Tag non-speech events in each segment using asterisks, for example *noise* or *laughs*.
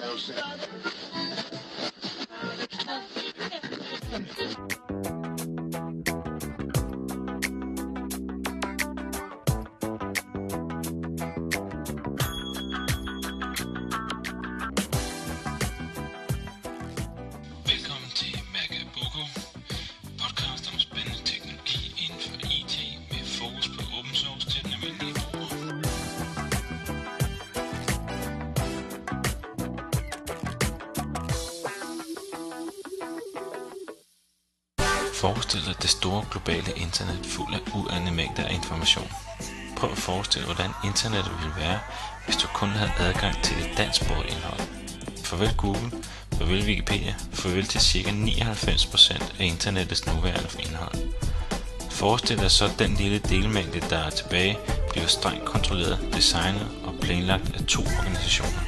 Thank you. Forestille dig det store globale internet fuld af uanede mængder af information. Prøv at forestille dig, hvordan internettet ville være, hvis du kun havde adgang til det dansksprogede indhold. Farvel Google, farvel Wikipedia, farvel til ca. 99% af internettets nuværende indhold. Forestil dig så den lille delmængde, der er tilbage, bliver strengt kontrolleret, designet og planlagt af to organisationer.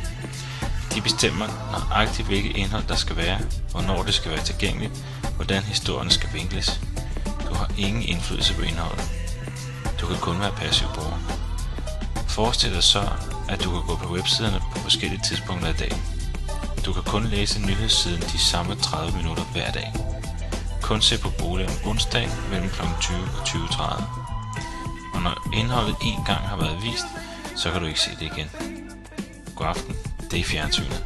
De bestemmer nøjagtigt hvilket indhold der skal være, hvornår det skal være tilgængeligt, hvordan historien skal vinkles. Du har ingen indflydelse på indholdet. Du kan kun være passiv bruger. Forestil dig så, at du kan gå på websiderne på forskellige tidspunkter af dagen. Du kan kun læse nyhedssiden de samme 30 minutter hver dag. Kun se på bolig om onsdag mellem kl. 20 og 20.30. Og når indholdet en gang har været vist, så kan du ikke se det igen. God aften, det er fjernsynet.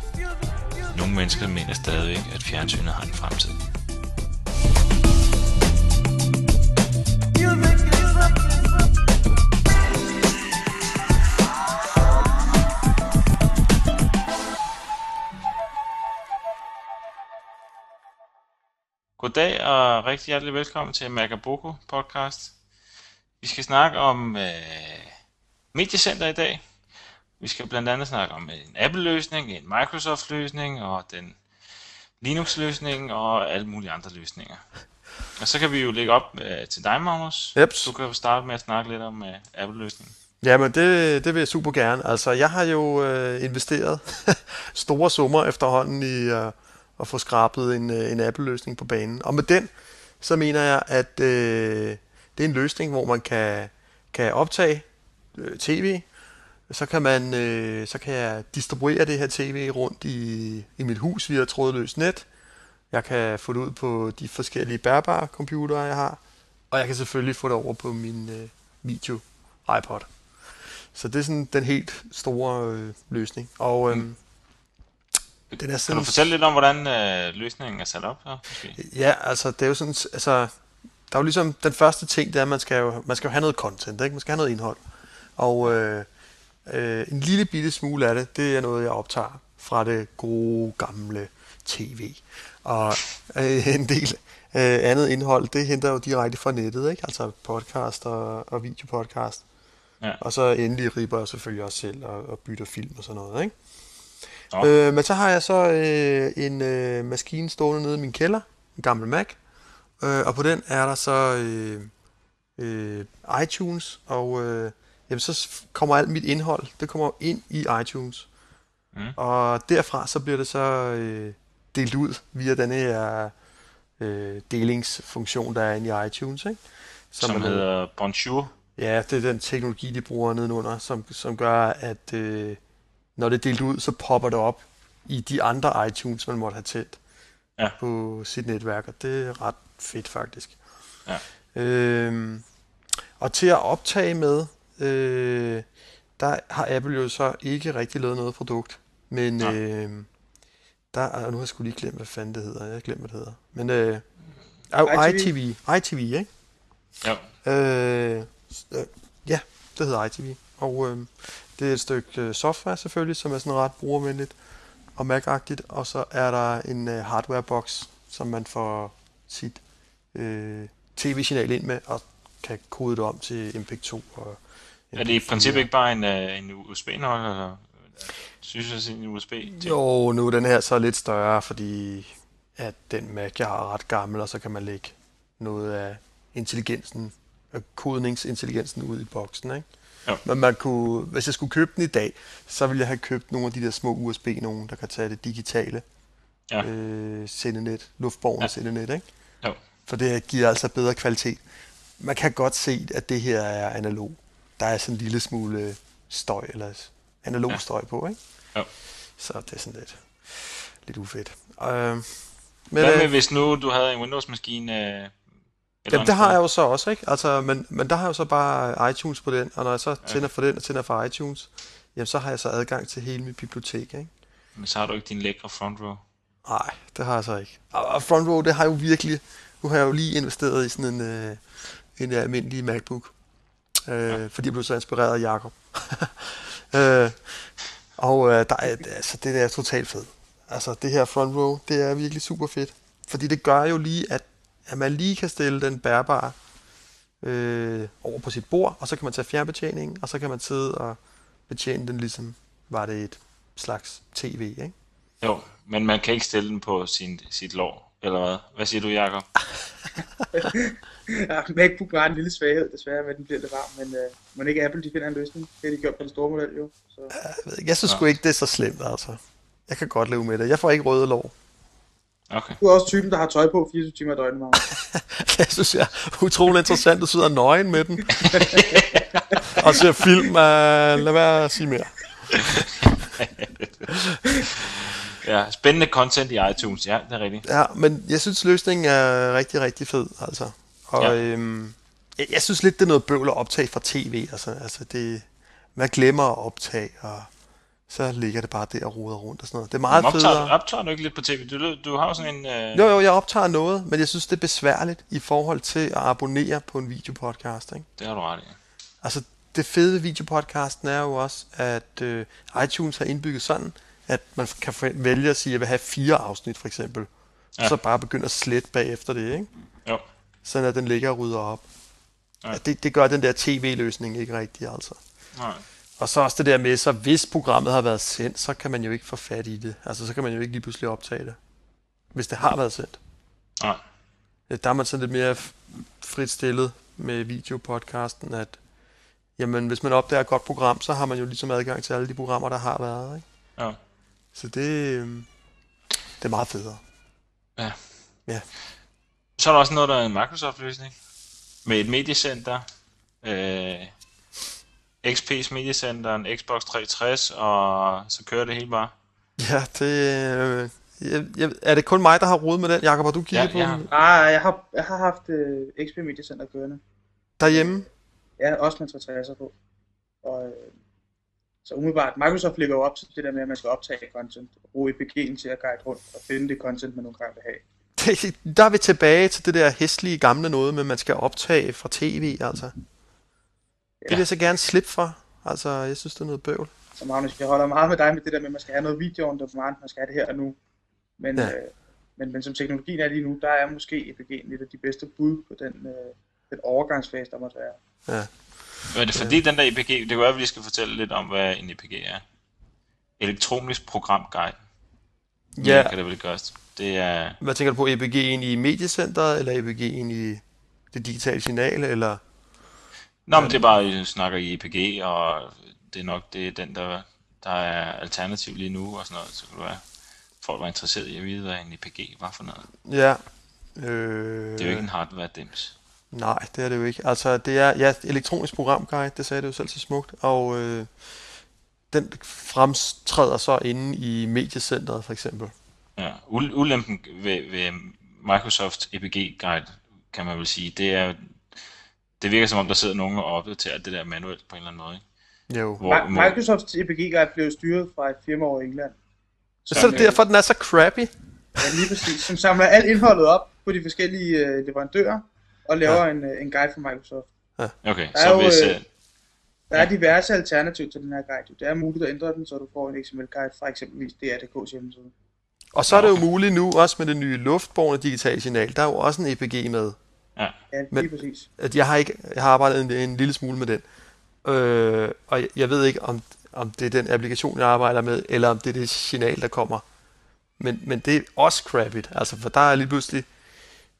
Nogle mennesker mener stadigvæk, at fjernsynet har en fremtid. Goddag og rigtig hjertelig velkommen til Magaboko podcast. Vi skal snakke om øh, mediecenter i dag. Vi skal blandt andet snakke om en Apple-løsning, en Microsoft-løsning og den Linux-løsning og alle mulige andre løsninger. Og så kan vi jo lægge op øh, til dig, Magnus. Jeps. Du kan jo starte med at snakke lidt om øh, Apple-løsningen. Jamen, det, det vil jeg super gerne. Altså, jeg har jo øh, investeret *laughs* store summer efterhånden i øh, at få skrabet en, øh, en Apple-løsning på banen. Og med den, så mener jeg, at øh, det er en løsning, hvor man kan, kan optage øh, tv, så kan man øh, så kan jeg distribuere det her tv rundt i, i mit hus via trådløst net. Jeg kan få det ud på de forskellige bærbare computere, jeg har. Og jeg kan selvfølgelig få det over på min øh, video iPod. Så det er sådan den helt store øh, løsning. Og øh, mm den er Kan sådan... du fortælle lidt om, hvordan øh, løsningen er sat op her? Måske? Ja, altså det er jo sådan, altså der er jo ligesom den første ting, det er, at man skal jo, man skal jo have noget content, ikke? Man skal have noget indhold. Og øh, øh, en lille bitte smule af det, det er noget, jeg optager fra det gode gamle tv. Og øh, en del øh, andet indhold, det henter jeg jo direkte fra nettet, ikke? Altså podcast og, og videopodcast. Ja. Og så endelig ripper jeg selvfølgelig også selv og, og bytter film og sådan noget, ikke? Nå. Øh, men så har jeg så øh, en øh, maskine stående nede i min kælder, en gammel Mac, øh, og på den er der så øh, øh, iTunes, og øh, jamen, så kommer alt mit indhold, det kommer ind i iTunes. Mm. Og derfra så bliver det så øh, delt ud via den her øh, delingsfunktion, der er inde i iTunes, ikke? Som, som man- hedder Bonjour. Ja, det er den teknologi, de bruger nedenunder, som, som gør, at øh, når det er delt ud, så popper det op i de andre iTunes, man måtte have tændt Ja. på sit netværk, og det er ret fedt faktisk. Ja. Øhm, og til at optage med, øh, der har Apple jo så ikke rigtig lavet noget produkt, men Nej. øh, der er, nu har jeg sgu lige glemt, hvad fanden det hedder. Jeg har glemt, hvad det hedder. Men øh, ITV. ITV. ITV, ikke? Ja. Øh, øh, ja, det hedder ITV. Og øh, det er et stykke øh, software selvfølgelig, som er sådan ret brugervenligt og Mac-agtigt. Og så er der en øh, hardware-box, som man får sit øh, tv-signal ind med, og kan kode det om til MP2. Og Er det i princippet ikke bare en, øh, en USB-indhold, eller synes jeg, en USB? -ting? Jo, nu er den her så lidt større, fordi at den Mac, jeg har, er ret gammel, og så kan man lægge noget af intelligensen, af kodningsintelligensen ud i boksen, ikke? Jo. Men man kunne, hvis jeg skulle købe den i dag, så ville jeg have købt nogle af de der små USB, nogen, der kan tage det digitale Ja. øh, sendenet, luftborgende Ja. ja. sendenet, ikke? Jo. For det giver altså bedre kvalitet. Man kan godt se, at det her er analog. Der er sådan en lille smule støj, eller analog Ja. ja. støj på, ikke? Jo. Så det er sådan lidt, lidt ufedt. Øh, men, Hvad med, øh, hvis nu du havde en Windows-maskine? Øh, Jamen, det har jeg jo så også, ikke? Altså, men, men der har jeg jo så bare iTunes på den, og når jeg så tænder for den og tænder for iTunes, jamen så har jeg så adgang til hele mit bibliotek, ikke? Men så har du ikke din lækre front row. Nej, det har jeg så ikke. Og Front Row, det har jeg jo virkelig... Nu har jeg jo lige investeret i sådan en, øh, en almindelig MacBook. Øh, ja. Fordi jeg blev så inspireret af Jacob. *laughs* øh, og øh, der er, altså, det er totalt fedt. Altså, det her Front Row, det er virkelig super fedt. Fordi det gør jo lige, at, at man lige kan stille den bærbare øh, over på sit bord, og så kan man tage fjernbetjeningen, og så kan man sidde og betjene den ligesom var det et slags tv, ikke? Jo, men man kan ikke stille den på sin, sit lår, eller hvad? Hvad siger du, Jacob? *laughs* Ja, MacBook har en lille svaghed, desværre, med at den bliver lidt varm, men øh, man ikke Apple, de finder en løsning. Det har de gjort på den store model, jo. Så, Jeg, ved ikke, jeg synes sgu ikke, det er så slemt, altså. Jeg kan godt leve med det. Jeg får ikke røde lår. Okay. du er også typen, der har tøj på 24 timer i døgnet, Magnus. *laughs* Jeg synes, det er utrolig interessant, du sidder nøgen med den. og ser film. Uh, lad være at sige mere. *laughs* Ja, spændende content i iTunes. Ja, det er rigtigt. Ja, men jeg synes, løsningen er rigtig, rigtig fed, altså. Og ja. øhm, jeg, jeg synes lidt, det er noget bøvl at optage fra tv, altså. altså det, man glemmer at optage, og så ligger det bare der og roder rundt og sådan noget. Det er meget optager, federe. optager du ikke lidt på tv? Du, du har jo sådan en... Øh... Jo, jo, jeg optager noget, men jeg synes, det er besværligt i forhold til at abonnere på en videopodcast, ikke? Det har du ret i. Altså, det fede ved videopodcasten er jo også, at øh, iTunes har indbygget sådan, at man kan vælge at sige, at jeg vil have fire afsnit, for eksempel. Ja. Ja. Så bare begynde at slette bagefter det, ikke? Jo. Sådan at den ligger og rydder op. Ja. Ja. Det, det gør den der tv-løsning ikke rigtig, altså. Nej. Og så også det der med, så hvis programmet har været sendt, så kan man jo ikke få fat i det. Altså, så kan man jo ikke lige pludselig optage det. Hvis det har været sendt. Nej. Der er man sådan lidt mere frit stillet med videopodcasten, at jamen, hvis man opdager et godt program, så har man jo ligesom adgang til alle de programmer, der har været. Ikke? Ja. Så det, øhm, det er meget federe. Ja. Ja. Så er der også noget, der er en Microsoft-løsning. Med et mediecenter. Øh, XP's mediecenter, en Xbox 360, og så kører det hele bare. Ja, det... Øh, jeg, jeg, er det kun mig, der har rodet med den? Jakob, har du kigget Ja, på jeg den Ah, jeg har, jeg har haft øh, XP Media Center kørende. derhjemme? Ja, også med 360'er på. Og, øh, så umiddelbart, Microsoft ligger jo op til det der med, at man skal optage content, og bruge EPG'en til at guide rundt og finde det content, man nogle gange vil have. Det, der er vi tilbage til det der hæslige gamle noget med, at man skal optage fra tv, altså. Det vil jeg så gerne slippe for. Altså, jeg synes, det er noget bøvl. Så Magnus, jeg holder meget med dig med det der med, at man skal have noget video on demand, man skal have det her og nu. Men, Ja. øh, men, men som teknologien er lige nu, der er måske EPG'en lidt af de bedste bud på den, øh, den overgangsfase, der måtte være. Ja. Men er det fordi den der EPG, det kan være, at vi lige skal fortælle lidt om, hvad en EPG er. Elektronisk programguide. Ja. Kan det vel gøres. Det er, Hvad tænker du på? EPG ind i mediecenteret, eller EPG ind i det digitale signal, eller... Nå, men det er bare, at snakker i EPG, og det er nok det er den, der, der er alternativ lige nu, og sådan noget. Så kan det være, folk var interesseret i at vide, hvad en EPG var for noget. Ja. Øh, Det er jo ikke en hardware-dims. Nej, det er det jo ikke. Altså, det er ja, elektronisk programguide, det sagde det jo selv så smukt, og øh, den fremtræder så inde i mediecenteret, for eksempel. Ja, ul- ulempen ved, ved Microsoft EPG Guide, kan man vel sige, det er, det virker som om, der sidder nogen og opdaterer det der manuelt på en eller anden måde. Ikke? Jo. Hvor, Mi- Microsofts EPG guide blev styret fra et firma over i England. Så, så er det derfor, den er så crappy. Ja, lige præcis. Som samler alt indholdet op på de forskellige øh, leverandører og laver ja. en, øh, en guide for Microsoft. okay, Der er så jo, hvis... øh, Øh, Der er diverse alternativer til den her guide. Det er muligt at ændre den, så du får en XML-guide fra eksempelvis DR.dk's hjemmeside. Og så er det jo muligt nu, også med det nye luftborne digitale signal, der er jo også en EPG med. Ja, Ja, lige Men- præcis. At jeg har ikke, jeg har arbejdet en, en lille smule med den. Øh, og jeg, jeg ved ikke, om, om det er den applikation, jeg arbejder med, eller om det er det signal, der kommer. Men, men det er også crappy, altså for der er lige pludselig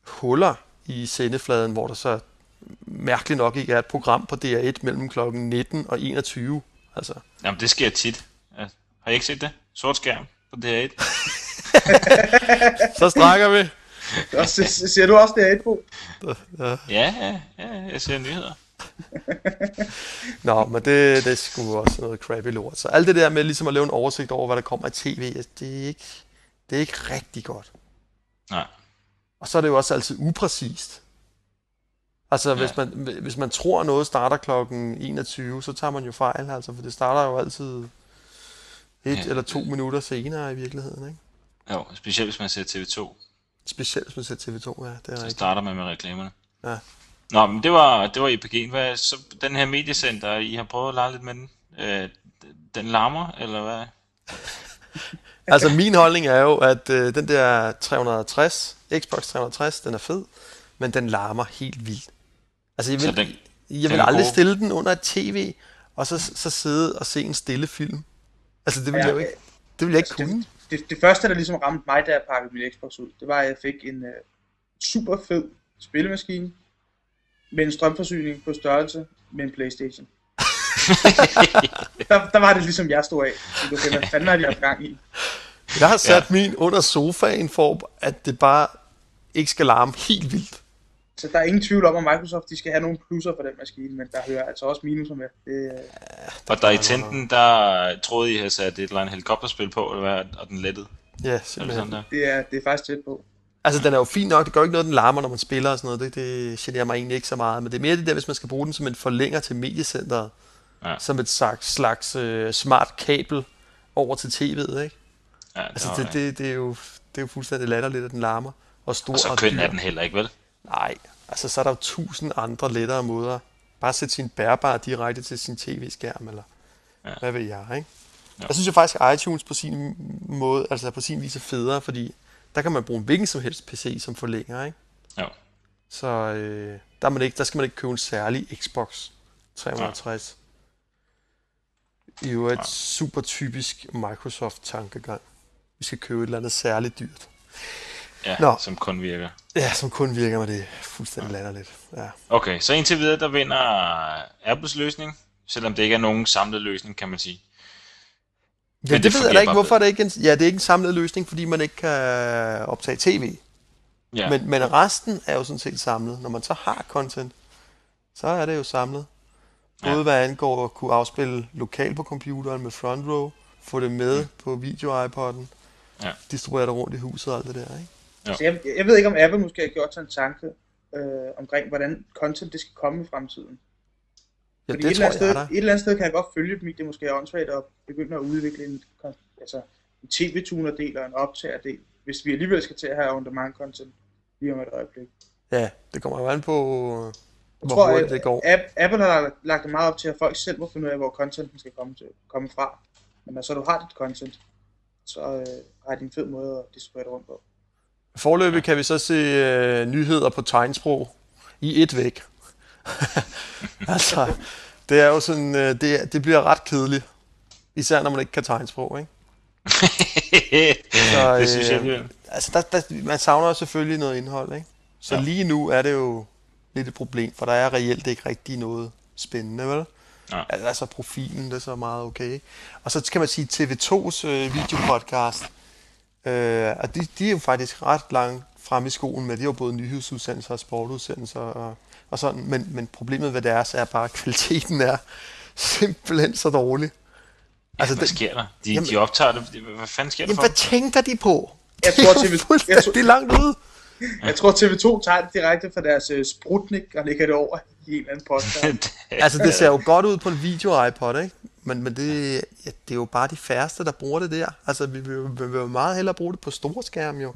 huller i sendefladen, hvor der så mærkeligt nok ikke er et program på DR1 mellem klokken 19 og 21. Altså, jamen, det sker tit. Ja. Har I ikke set det? Sort skærm på DR1. *laughs* så strækker vi. Og Ser du også DR1 på? Ja. Ja, ja, ja, jeg ser nyheder. *laughs* Nå, men det, det er sgu også noget crappy lort. Så alt det der med ligesom at lave en oversigt over, hvad der kommer i tv, det er ikke, det er ikke rigtig godt. Nej. Og så er det jo også altid upræcist. Altså, ja. hvis, man, hvis man tror, at noget starter klokken 21, så tager man jo fejl, altså, for det starter jo altid et ja. eller to minutter senere i virkeligheden, ikke? Jo, specielt hvis man ser TV2. Specielt hvis man ser TV2, ja. Det er så rigtigt. starter man med reklamerne. Ja. Nå, men det var, det var IPG. Hvad, så den her mediecenter, I har prøvet at lege lidt med den. Øh, den larmer, eller hvad? *laughs* altså min holdning er jo, at øh, den der 360, Xbox 360, den er fed, men den larmer helt vildt. Altså jeg vil, den, jeg vil aldrig stille den under et tv, og så, så sidde og se en stille film. Altså det vil ja, jeg jo ikke, det vil jeg ikke altså, kunne. Det, det, første, der ligesom ramte mig, da jeg pakkede min Xbox ud, det var, at jeg fik en uh, super fed spillemaskine, med en strømforsyning på størrelse med en Playstation. *laughs* der, der var det ligesom jeg stod af. Du kan, hvad fanden har de haft gang i? Jeg har sat ja. min under sofaen for, at det bare ikke skal larme helt vildt. Så der er ingen tvivl om, at Microsoft de skal have nogle plusser for den maskine, men der hører altså også minuser med. Det, ja, og der i tenten, der troede I havde sat et eller andet helikopterspil på, eller hvad, og den lettede? Ja, simpelthen. Det, det, er, det er faktisk tæt på. Altså, den er jo fin nok. Det gør ikke noget, den larmer, når man spiller og sådan noget. Det, det generer mig egentlig ikke så meget. Men det er mere det der, hvis man skal bruge den som en forlænger til mediecenteret. Ja. Som et slags, slags uh, smart kabel over til tv'et, ikke? Ja, det altså, det, det, det, er jo, det er jo fuldstændig latterligt, at den larmer. Og, stor og så køn er den heller ikke, vel? Nej, altså så er der jo tusind andre lettere måder. Bare sætte sin bærbare direkte til sin tv-skærm, eller ja. hvad ved jeg, ikke? Ja. Jeg synes jo faktisk, at iTunes på sin måde, altså på sin vis er federe, fordi der kan man bruge en hvilken som helst PC som forlænger, ikke? Ja. Så øh, der, man ikke, der skal man ikke købe en særlig Xbox 360. Ja. Det er jo et ja. super typisk Microsoft-tankegang. Vi skal købe et eller andet særligt dyrt. Ja, Nå. som kun virker. Ja, som kun virker med det fuldstændig ja. latterligt. Ja. Okay, så indtil videre, der vinder Apples løsning, selvom det ikke er nogen samlet løsning, kan man sige. Ja, Men det, det ved jeg da ikke, hvorfor det ikke en, ja, det er ikke en samlet løsning, fordi man ikke kan optage tv. Ja. Men, men resten er jo sådan set samlet. Når man så har content, så er det jo samlet. Både ja. hvad angår at kunne afspille lokalt på computeren med front row, få det med mm. på video-iPod'en, ja. distribuere det rundt i huset og alt det der, ikke? Ja. Så jeg, jeg ved ikke, om Apple måske har gjort sig en tanke øh, omkring, hvordan content det skal komme i fremtiden. Ja, Fordi det et, tror eller sted, et eller andet sted kan jeg godt følge dem i, det måske er åndssvagt at begynde at udvikle en, altså, en tv-tuner-del og en optager-del, hvis vi alligevel skal til at have on-demand content lige om et øjeblik. Ja, det kommer jo an på, jeg hvor tror, hurtigt det går. Apple har lagt, det meget op til, at folk selv må finde ud af, hvor contenten skal komme, til, komme fra. Men når så du har dit content, så øh, har de en fed måde at distribuere det rundt på. Forløbig kan vi så se øh, nyheder på tegnsprog i et væk. *laughs* altså, det er jo sådan, øh, det, det bliver ret kedeligt. Især når man ikke kan tegnsprog, ikke? så, *laughs* det synes jeg, øh, Altså, der, der, man savner jo selvfølgelig noget indhold, ikke? Så ja. lige nu er det jo lidt et problem, for der er reelt ikke rigtig noget spændende, vel? Ja. Altså profilen, det er så meget okay. Og så kan man sige TV2's øh, videopodcast, øh, og de, de er jo faktisk ret langt frem i skolen med, det er jo både nyhedsudsendelser og sportudsendelser og, og sådan, men, men problemet ved deres er bare, at kvaliteten er simpelthen så dårlig. Altså, hvad sker der? De, jamen, de optager det. Hvad fanden sker der jamen, for? hvad tænker de på? Jeg tror, TV, jeg tror, det er langt ude. Jeg tror, TV2 tager det direkte fra deres uh, Sprutnik og lægger det over i en eller anden podcast. *laughs* altså, det ser jo godt ud på en video-iPod, ikke? Men, men det, ja, det er jo bare de færreste, der bruger det der. Altså, vi vil, vi vil jo meget hellere bruge det på store skærm, jo.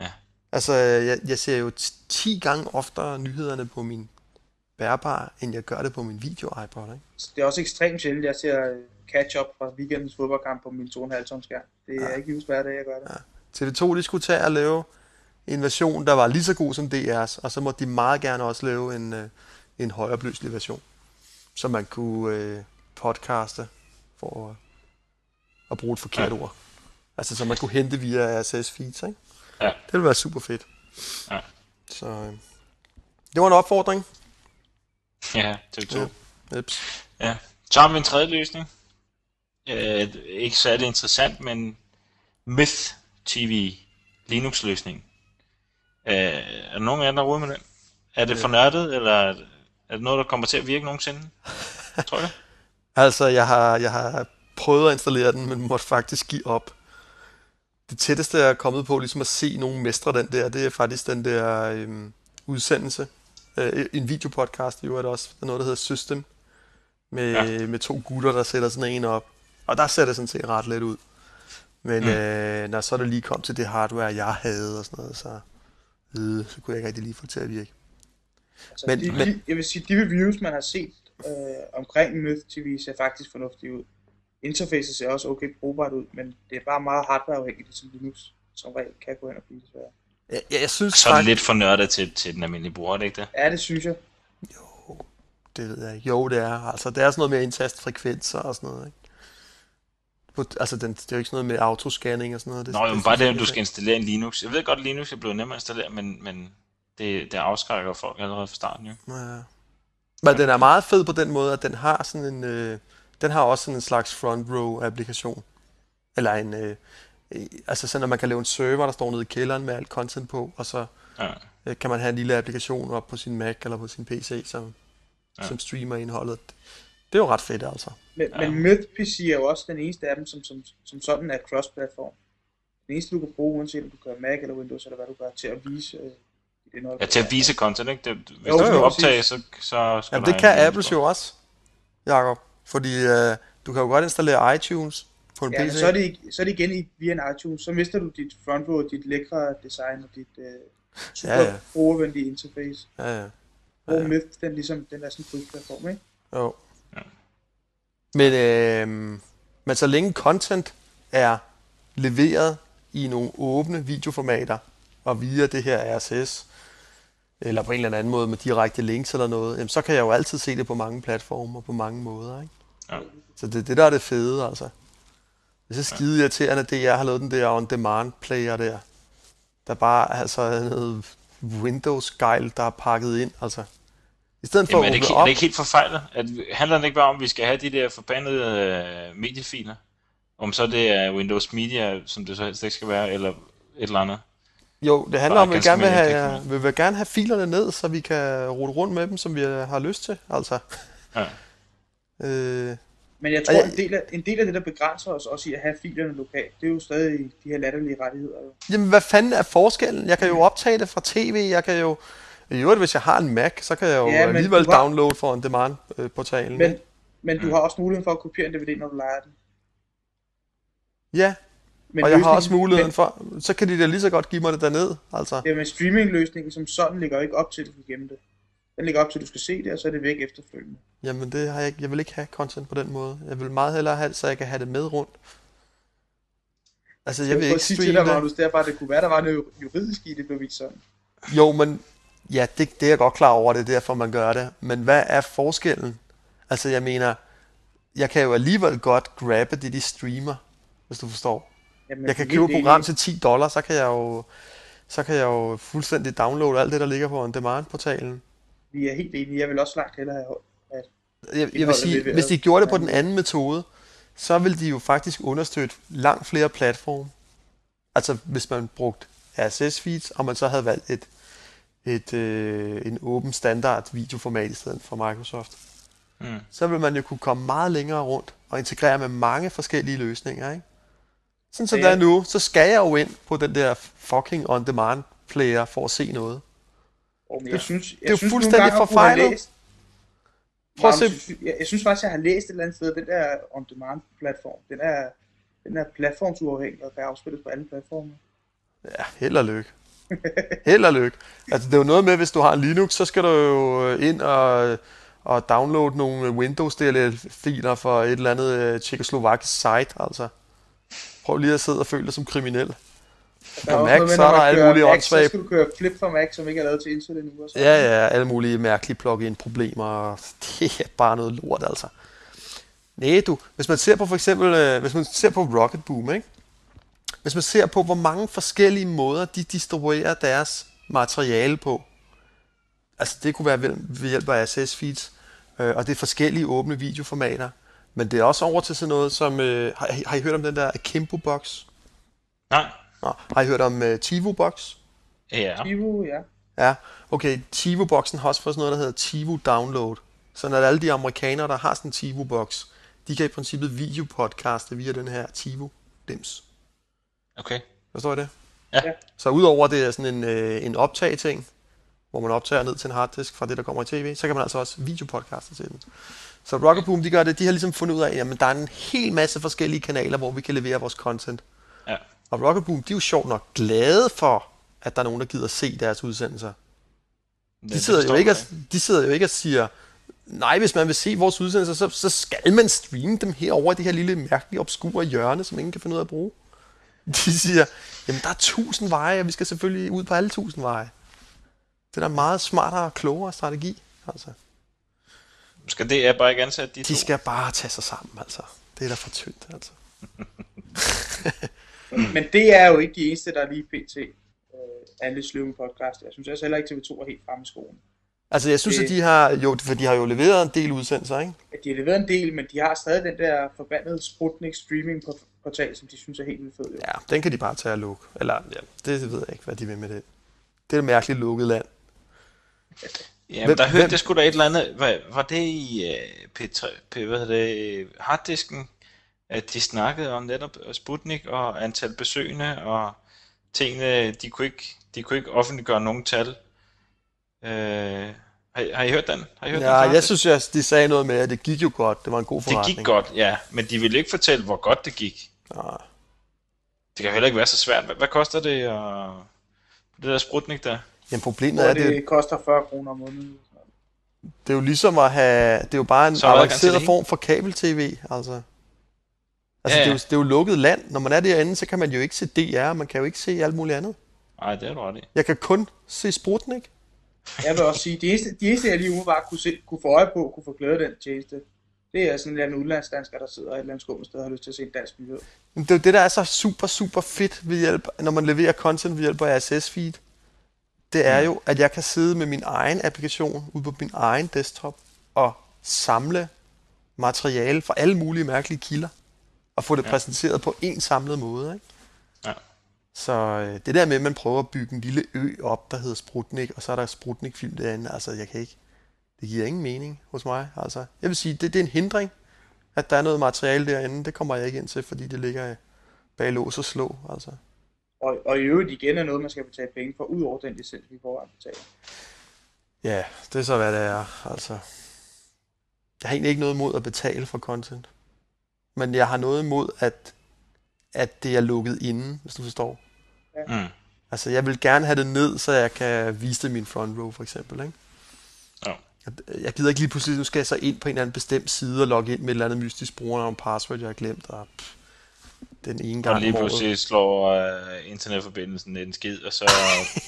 Ja. Altså, jeg, jeg ser jo 10 gange oftere nyhederne på min bærbar, end jeg gør det på min video-iPod, ikke? Det er også ekstremt sjældent, jeg ser øh, catch-up fra weekendens fodboldkamp på min 2,5 tom skærm. Det er ja. ikke just hver dag, jeg gør det. Ja. TV2, de skulle tage og lave en version, der var lige så god som DR's, og så måtte de meget gerne også lave en, øh, en højere version, så man kunne øh, podcaste for at, at bruge et forkert ja. ord. Altså, så man kunne hente via RSS feeds, ikke? Ja. Det ville være super fedt. Ja. Så øh, det var en opfordring. Ja, TV2. Ja. Ups. Ja. Så har vi en tredje løsning. Øh, ikke særlig interessant, men Myth TV Linux-løsning. Øh, er der nogen af jer, der med den? Er det for nørdet, eller Er det noget, der kommer til at virke nogensinde? *laughs* Tror du Altså, jeg har, jeg har prøvet at installere den, men måtte faktisk give op. Det tætteste, jeg er kommet på ligesom at se nogen mestre den der, det er faktisk den der øhm, udsendelse. Øh, en videopodcast, jo er det også. Der er noget, der hedder System. Med, ja. med to gutter, der sætter sådan en op. Og der ser det sådan set ret let ud. Men mm. øh, når så er det lige kom til det hardware, jeg havde og sådan noget, så, øh, så kunne jeg ikke rigtig lige få det til at virke. Altså, men, de, men, jeg vil sige, de reviews, man har set øh, omkring Myth TV, ser faktisk fornuftigt ud. Interfacet ser også okay brugbart ud, men det er bare meget hardwareafhængigt, som Linux som regel kan gå ind og blive desværre. Ja, jeg synes så er det lidt for nørdet til, til den almindelige bruger, det ikke det? Ja, det synes jeg. Jo, det ved jeg. Jo, det er. Altså, det er sådan noget med indtast frekvenser og sådan noget, ikke? Altså, den, det er jo ikke sådan noget med autoscanning og sådan noget. Det, Nå, jo, men bare det, at du skal installere en Linux. Jeg ved godt, at Linux er blevet nemmere at installere, men, men det, det afskrækker folk allerede fra starten, jo. Ja. Men den er meget fed på den måde, at den har sådan en... Øh, den har også sådan en slags front row applikation. Eller en... Øh, altså sådan, at man kan lave en server, der står nede i kælderen med alt content på, og så ja. øh, kan man have en lille applikation op på sin Mac eller på sin PC, som, ja. som streamer indholdet. Det er jo ret fedt, altså. Men, ja. men Myth PC er jo også den eneste af dem, som, som, som sådan er cross-platform. Den eneste, du kan bruge, uanset om du gør Mac eller Windows, eller hvad du gør, til at vise øh, indhold. Ja, til at vise content, ikke? Det, hvis jo, du skal optage, så, så skal Jamen, det kan Apple jo også, Jacob. Fordi øh, du kan jo godt installere iTunes på en ja, PC. så er, det, så er det igen i, via en iTunes. Så mister du dit front row, dit lækre design og dit øh, super ja, ja. brugervenlige interface. Ja, ja. ja, ja. Myth, den, ligesom, den er sådan en platform, ikke? Jo. Ja. Men, øh, men så længe content er leveret i nogle åbne videoformater, og via det her RSS, eller på en eller anden måde med direkte links eller noget, jamen, så kan jeg jo altid se det på mange platforme og på mange måder. Ikke? Ja. Så det er det, der er det fede, altså. Det er så skide irriterende, det jeg har lavet den der on-demand player der. Der bare altså noget Windows-gejl, der er pakket ind, altså. I stedet for Jamen, er, det ikke, op... er det ikke helt forfejlet? At, handler det ikke bare om, at vi skal have de der forbandede uh, mediefiler? Om så det er Windows Media, som det så helst ikke skal være, eller et eller andet? Jo, det handler om, at vi gerne vil have, vi vil gerne have filerne ned, så vi kan rute rundt med dem, som vi har lyst til, altså. Ja. *laughs* øh, men jeg tror, jeg, en, del af, en del af det, der begrænser os også i at have filerne lokalt, det er jo stadig de her latterlige rettigheder. Jo. Jamen, hvad fanden er forskellen? Jeg kan jo optage det fra tv, jeg kan jo... I øvrigt, hvis jeg har en Mac, så kan jeg jo ja, alligevel har, downloade for en demand-portalen. Men, men du har også muligheden for at kopiere en DVD, når du leger den. Ja, men og jeg har også muligheden men, for, så kan de da lige så godt give mig det derned. Altså. Ja, men streamingløsningen som sådan ligger ikke op til, at du kan gemme det. Den ligger op til, at du skal se det, og så er det væk efterfølgende. Jamen, det har jeg, jeg vil ikke have content på den måde. Jeg vil meget hellere have det, så jeg kan have det med rundt. Altså, jeg, jeg vil ikke streame til dig, Magnus, det er bare, det kunne være, der var noget juridisk i det, blev vist sådan. Jo, men ja, det, det er jeg godt klar over, det er derfor, man gør det. Men hvad er forskellen? Altså, jeg mener, jeg kan jo alligevel godt grabbe det, de streamer, hvis du forstår. Jamen, jeg kan købe et program til 10 dollar, så kan jeg jo så kan jeg jo fuldstændig downloade alt det, der ligger på en demand-portalen. Vi er helt enige. Jeg vil også langt hellere have, at jeg, jeg vil sige, hvis de gjorde det på den anden metode, så vil de jo faktisk understøtte langt flere platforme. Altså hvis man brugte RSS-feeds, og man så havde valgt et, et, øh, en åben standard videoformat i stedet for Microsoft. Mm. Så vil man jo kunne komme meget længere rundt og integrere med mange forskellige løsninger, ikke? Sådan som det er nu, så skal jeg jo ind på den der fucking on-demand player for at se noget. Oh, jeg det, synes, jeg det er jo synes, fuldstændig forfejlet. Prøv at se. Jeg, jeg synes faktisk, jeg har læst et eller andet sted, den der on-demand platform, den er, den er platformsuafhængig og kan afspilles på alle platforme. Ja, held og lykke. held og lykke. Altså, det er jo noget med, hvis du har en Linux, så skal du jo ind og, og downloade nogle Windows-filer for et eller andet øh, tjekkoslovakisk site, altså. Prøv lige at sidde og føle dig som kriminel. På Mac, så er der alle mulige åndssvage... Så skal du køre flip for Mac, som ikke er lavet til Intel endnu. Så. Ja, ja, alle mulige mærkelige plug-in problemer. *laughs* Det er bare noget lort, altså. Nej, du, hvis man ser på for eksempel, øh, hvis man ser på Rocket Boom, ikke? Hvis man ser på, hvor mange forskellige måder de distribuerer deres materiale på, altså det kunne være ved hjælp af RSS feeds, øh, og det er forskellige åbne videoformater, men det er også over til sådan noget som... Øh, har, har I hørt om den der Akimbo Box? Nej. Nå, har I hørt om uh, Tivo Box? Ja. Tivo, ja. Ja, okay, TiVo-boksen har også fået sådan noget, der hedder TiVo Download. Så når alle de amerikanere, der har sådan en TiVo-boks, de kan i princippet videopodcaste via den her TiVo-dims. Okay. Forstår I det? Ja. Så udover det er sådan en, øh, en optag-ting, hvor man optager ned til en harddisk fra det, der kommer i tv, så kan man altså også videopodcaste til den. Så Rocket Boom, de gør det, de har ligesom fundet ud af, at der er en hel masse forskellige kanaler, hvor vi kan levere vores content. Ja. Og Rocket Boom, de er jo sjovt nok glade for, at der er nogen, der gider se deres udsendelser. De sidder, jo ikke og, de sidder jo ikke og siger, nej, hvis man vil se vores udsendelser, så, så skal man streame dem herover i det her lille mærkelige, obskure hjørne, som ingen kan finde ud af at bruge. De siger, jamen der er tusind veje, og vi skal selvfølgelig ud på alle tusind veje. Det er da en meget smartere og klogere strategi. Altså. Skal det er bare ikke ansat de, de to? skal bare tage sig sammen, altså. Det er da for tyndt, altså. *laughs* Men det er jo ikke de eneste, der er lige pt. Øh, alle sløve podcast. Jeg synes også heller ikke, TV2 er helt fremme i skoen. Altså, jeg synes, det... at de har, jo, for de har jo leveret en del udsendelser, ikke? Ja, de har leveret en del, men de har stadig den der forbandede Sputnik streaming portal, som de synes er helt vildt fed. Jo. Ja, den kan de bare tage og lukke. Eller, ja, det ved jeg ikke, hvad de vil med det. Det er et mærkeligt lukket land. Ja, men der hørte jeg sgu da et eller andet. Var, var det i uh, P3, P, hvad hedder det, harddisken, at de snakkede om netop Sputnik og antal besøgende og tingene, de kunne ikke, de kunne ikke offentliggøre nogen tal. Uh, har, har I hørt den? Har I hørt ja, den jeg synes, at de sagde noget med, at det gik jo godt. Det var en god forretning. Det gik godt, ja. Men de ville ikke fortælle, hvor godt det gik. Ja. Det kan heller ikke være så svært. Hvad, hvad koster det at... Det der Sputnik der? Jamen problemet er, det, det koster 40 kroner om måneden. Det er jo ligesom at have... Det er jo bare en avanceret form for kabel-tv, altså. Altså, ja, ja. Det, er jo, det er jo lukket land. Når man er derinde, så kan man jo ikke se DR, man kan jo ikke se alt muligt andet. Nej, det er du ret i. Jeg kan kun se Sputnik. Jeg vil også sige, de eneste, de eneste jeg lige umiddelbart kunne, se, kunne få øje på, kunne få glæde den tjeneste, det er sådan en eller anden udlandsdansker, der sidder et eller andet skummelt sted og har lyst til at se en dansk nyhed. Det er jo det, der er så super, super fedt ved hjælp, når man leverer content ved hjælp af RSS-feed. Det er jo, at jeg kan sidde med min egen applikation ude på min egen desktop og samle materiale fra alle mulige mærkelige kilder og få det ja. præsenteret på en samlet måde. Ikke? Ja. Så øh, det der med, at man prøver at bygge en lille ø op, der hedder Sprutnik, og så er der Sprutnik-film derinde, altså jeg kan ikke, det giver ingen mening hos mig. Altså, jeg vil sige, det, det er en hindring, at der er noget materiale derinde, det kommer jeg ikke ind til, fordi det ligger bag lås og slå. Altså. Og, og i øvrigt igen er noget, man skal betale penge for, ud over den licens, vi får at betale. Ja, det er så, hvad det er. Altså, jeg har egentlig ikke noget imod at betale for content. Men jeg har noget imod, at, at det er lukket inde, hvis du forstår. Ja. Mm. Altså, jeg vil gerne have det ned, så jeg kan vise det min front row, for eksempel. Ikke? Ja. Jeg gider ikke lige pludselig, nu skal jeg så ind på en eller anden bestemt side og logge ind med et eller andet mystisk brugernavn password, jeg har glemt. Og, pff, den ene gang Og lige pludselig slår uh, internetforbindelsen en skid, og så, *laughs*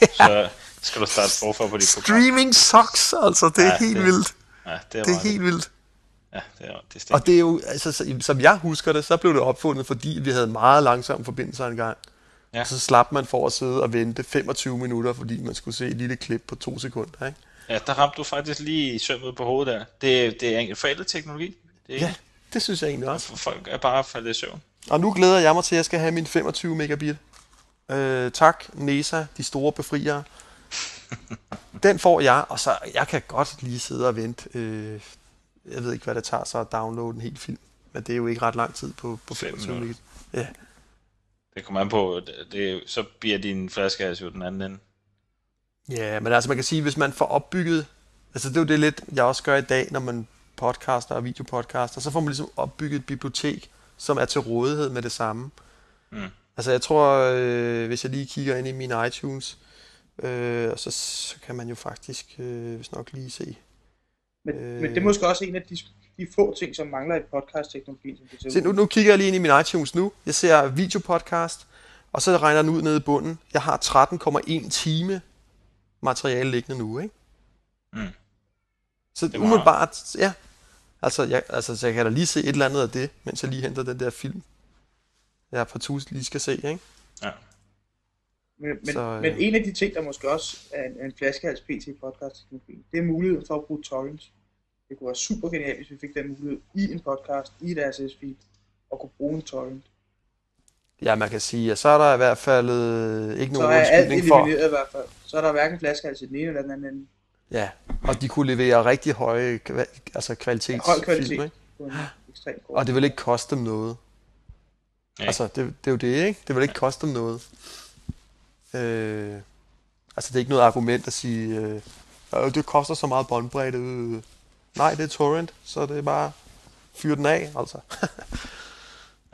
ja. så skal du starte forfra på dit program. Streaming sucks, altså. Det er ja, helt det, vildt. Ja, det er, det er helt vildt. Ja, det er, det er og det er jo, altså, som jeg husker det, så blev det opfundet, fordi vi havde meget langsomme forbindelser engang. Ja. Og så slap man for at sidde og vente 25 minutter, fordi man skulle se et lille klip på to sekunder, ikke? Ja, der ramte du faktisk lige sømmet på hovedet der. Det, det er en forældet teknologi. Det er ja, det synes jeg egentlig også. Folk er bare faldet i søvn. Og nu glæder jeg mig til, at jeg skal have min 25 megabit. Øh, tak, NESA, de store befriere. *laughs* Den får jeg, og så jeg kan godt lige sidde og vente. Øh, jeg ved ikke, hvad det tager så at downloade en hel film. Men det er jo ikke ret lang tid på, på 25 megabit. Ja. Det kommer an på, det, det, så bliver din flaske jo den anden ende. Ja, men altså man kan sige, hvis man får opbygget, altså det er jo det lidt, jeg også gør i dag, når man podcaster og videopodcaster, så får man ligesom opbygget et bibliotek, som er til rådighed med det samme. Mm. Altså jeg tror, øh, hvis jeg lige kigger ind i min iTunes, øh, så, så kan man jo faktisk, øh, hvis nok lige se. Men, øh, men det er måske også en af de, de få ting, som mangler i podcast-teknologien. Som det se, nu, nu kigger jeg lige ind i min iTunes nu. Jeg ser videopodcast, og så regner den ud nede i bunden. Jeg har 13,1 time materiale liggende nu, ikke? Mm. Så umiddelbart, ja, Altså jeg, altså, så jeg kan da lige se et eller andet af det, mens jeg lige henter den der film, jeg partout lige skal se, ikke? Ja. Men, men, så, øh... men en af de ting, der måske også er en, en flaskehals PT podcast det er muligheden for at bruge torrents. Det kunne være super genialt, hvis vi fik den mulighed i en podcast, i et RSS feed, og kunne bruge en torrent. Ja, man kan sige, at så er der i hvert fald øh, ikke Så nogen er alt undskyldning for... elimineret i hvert fald. Så er der hverken flaskehals i den ene eller den anden ende. Ja, og de kunne levere rigtig høje altså kvalitetsfilm, Høj kvalitet ikke? ekstrem kort. Og det vil ikke koste dem noget. Nej. Altså, det, det er jo det, ikke? Det vil ikke koste dem noget. Øh, altså, det er ikke noget argument at sige, øh, "Øh, det koster så meget båndbredde. Øh. Nej, det er torrent, så det er bare fyr den af, altså.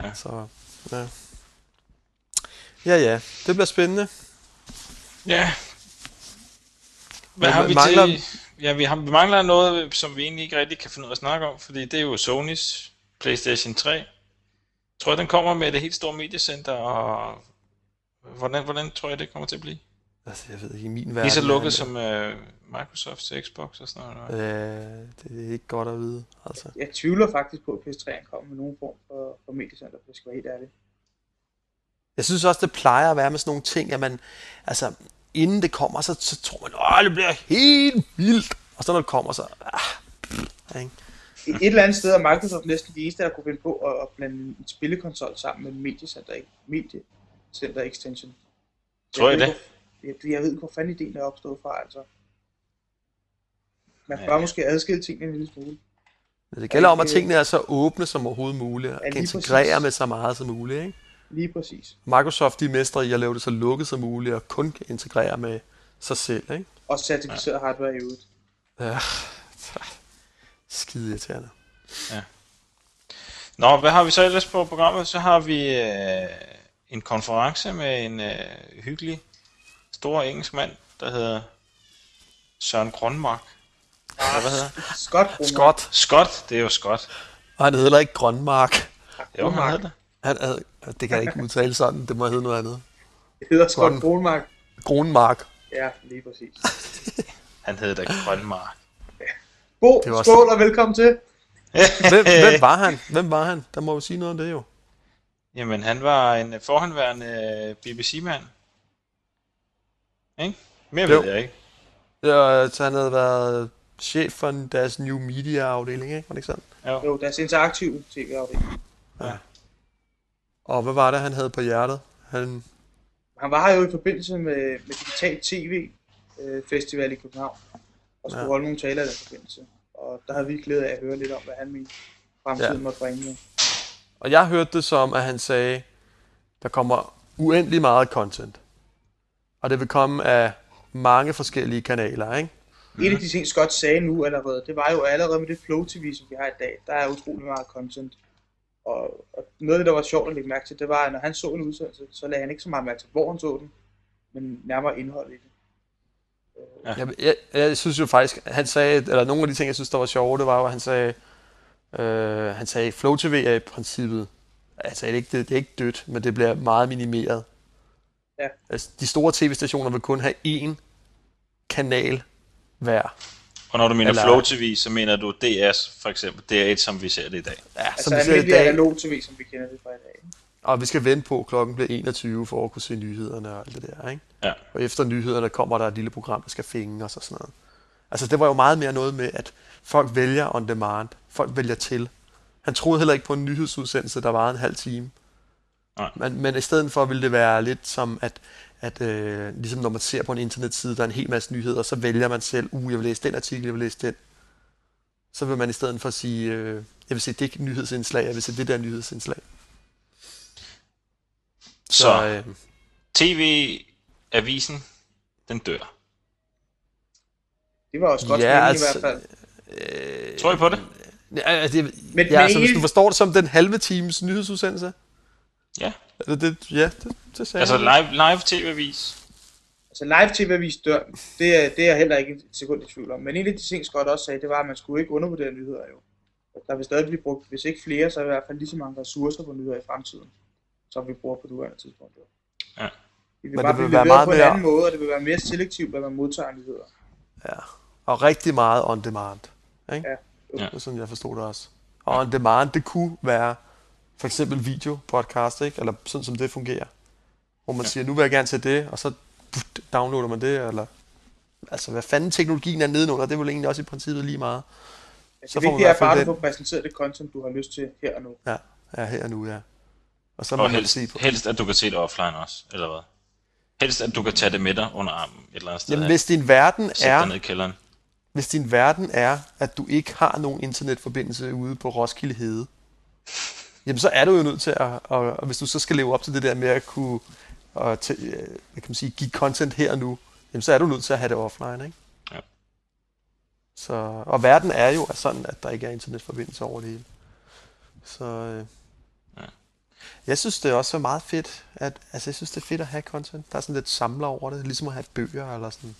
Ja. *laughs* Så, ja. Ja, ja, det bliver spændende. Ja. Hvad Men har vi mangler- til? Ja, vi, har, vi mangler noget, som vi egentlig ikke rigtig kan finde ud af at snakke om, fordi det er jo Sonys PlayStation 3. Jeg tror, den kommer med det helt store mediecenter, og hvordan, hvordan tror jeg, det kommer til at blive? Altså, jeg ved ikke, i min verden... Lige så lukket det- som uh, Microsoft til Xbox og sådan noget. Øh, det er ikke godt at vide, altså. Jeg tvivler faktisk på, at PS3 kommer med nogen form for, for mediecenter, hvis jeg skal være helt ærlig. Jeg synes også, det plejer at være med sådan nogle ting, at man, altså, inden det kommer, så, så tror man, åh, det bliver helt vildt. Og så når det kommer, så, ah, pff, ikke? Et, eller andet sted er Microsoft næsten de eneste, der kunne finde på at, at blande en spillekonsol sammen med en mediecenter, mediecenter extension. Tror I ved det? ikke, hvor- Jeg, jeg ved ikke, hvor fanden ideen er opstået fra, altså. Man Ja. bør måske adskille tingene en lille smule. Men det gælder om, at tingene er så åbne som overhovedet muligt, og Ja, kan lige integrere præcis. med så meget som muligt. Ikke? Lige præcis. Microsoft, de er mestre i at lave det så lukket som muligt, og kun kan integrere med sig selv. Ikke? Og certificeret ja. hardware i øvrigt. Ja, *laughs* skide irriterende. Nå, hvad har vi så ellers på programmet? Så har vi øh, en konference med en øh, hyggelig, stor engelsk mand, der hedder Søren Grønmark. Eller hvad hedder? Scott. Scott, Scott, det er jo Scott. og han hedder ikke Grønmark. Jo, han hedder det. Han, det kan jeg ikke udtale sådan, det må hedde noget andet. Det hedder Scott Grøn- Brunmark. Grønmark. Ja, lige præcis. *laughs* Han hedder da Grønmark. Bo, Det var skål og velkommen til. Hvem, hvem var han? Hvem var han? Der må jo sige noget om det jo. Jamen, han var en øh, forhåndværende BBC-mand. Ikke? Mere Jo. ved jeg ikke. Ja, så han havde været chef for deres new media afdeling, ikke? Var det ikke sådan? Jo. Jo, deres interaktive tv-afdeling. Og hvad var det, han havde på hjertet? Han, Han var her jo i forbindelse med, med Digital TV øh, Festival i København. Og skulle Ja. holde nogle taler i den forbindelse. Og der havde vi glæde af at høre lidt om, hvad han mente fremtiden Ja. måtte bringe og jeg hørte det som, at han sagde, der kommer uendelig meget content. Og det vil komme af mange forskellige kanaler, ikke? Mm. En af de ting, Scott sagde nu allerede, det var jo allerede med det Flow TV, som vi har i dag, der er utrolig meget content. Og, og noget af det, der var sjovt at lægge mærke til, det var, at når han så en udsendelse, så lagde han ikke så meget mærke til, hvor han så den, men nærmere indholdet i det. Ja. Jeg, jeg, jeg synes jo faktisk, han sagde, eller nogle af de ting, jeg synes, der var sjove, det var jo, at han sagde, øh, han sagde, Flow TV er i princippet, altså det er ikke, det, det er ikke dødt, men det bliver meget minimeret. Ja. Altså, de store tv-stationer vil kun have én kanal hver. Og når du mener Eller- Flow TV, så mener du DS for eksempel. Det er et, som vi ser det i dag. Ja, Altså som vi ser i almindelig dag, analog TV, som vi kender det fra i dag. og vi skal vente på, at klokken bliver 21 for at kunne se nyhederne og alt det der, ikke? Ja. Og efter nyhederne kommer der et lille program, der skal finge os og sådan noget. Altså det var jo meget mere noget med, at folk vælger on demand. Folk vælger til. Han troede heller ikke på en nyhedsudsendelse, der varede en halv time. Nej. Men, men i stedet for ville det være lidt som, at, at øh, ligesom når man ser på en internetside, der er en hel masse nyheder, så vælger man selv, uh, jeg vil læse den artikel, jeg vil læse den. Så vil man i stedet for sige, øh, jeg vil se det nyhedsindslag, jeg vil se det der nyhedsindslag. Så, Så øh, TV-avisen, den dør. Det var også godt Ja, ja, altså, i hvert fald. øh, Tror I på det? Ja, altså, Men- ja, men altså, hvis du forstår det som den halve times nyhedsudsendelse. Ja. Eller det, ja, det, det sagde Altså jeg. live, live TV-avis. Altså live tv-avis dør, det er, det er jeg heller ikke et sekund i tvivl om. Men en af de ting, Scott også sagde, det var, at man skulle ikke undervurdere nyheder jo. Der vil stadig blive brugt, hvis ikke flere, så i hvert fald lige så mange ressourcer på nyheder i fremtiden, som vi bruger på nuværende tidspunkt. Jo. Ja. Det vil Men bare det vil blive være meget på en mere- anden måde, og det vil være mere selektivt, hvad man modtager nyheder. Ja. Og rigtig meget on demand. Ikke? Ja. Ja. Det er sådan, jeg forstod det også. Og on demand, det kunne være for eksempel video podcast, ikke? Eller sådan som det fungerer. Hvor man Ja. siger, nu vil jeg gerne til det, og så downloader man det, eller... Altså, hvad fanden teknologien er nedenunder, det er vel egentlig også i princippet lige meget. Altså, Så det man vigtige er bare, at du får præsenteret det content, du har lyst til her og nu. Ja, ja her og nu, ja. Og, så og helst, se på. helst, at du kan se det offline også, eller hvad? Helst, at du kan tage det med dig under armen et eller andet sted. Jamen, hvis din verden er... Ned i kælderen. Hvis din verden er, at du ikke har nogen internetforbindelse ude på Roskilde Hede, jamen så er du jo nødt til at, og, og hvis du så skal leve op til det der med at kunne og til, øh, hvad kan man sige, give content her og nu, jamen så er du nødt til at have det offline, ikke? Ja. Så, og verden er jo sådan, at der ikke er internetforbindelse over det hele. Så øh, ja. jeg synes, det er også meget fedt, at, altså jeg synes, det er fedt at have content. Der er sådan lidt samler over det, ligesom at have bøger eller sådan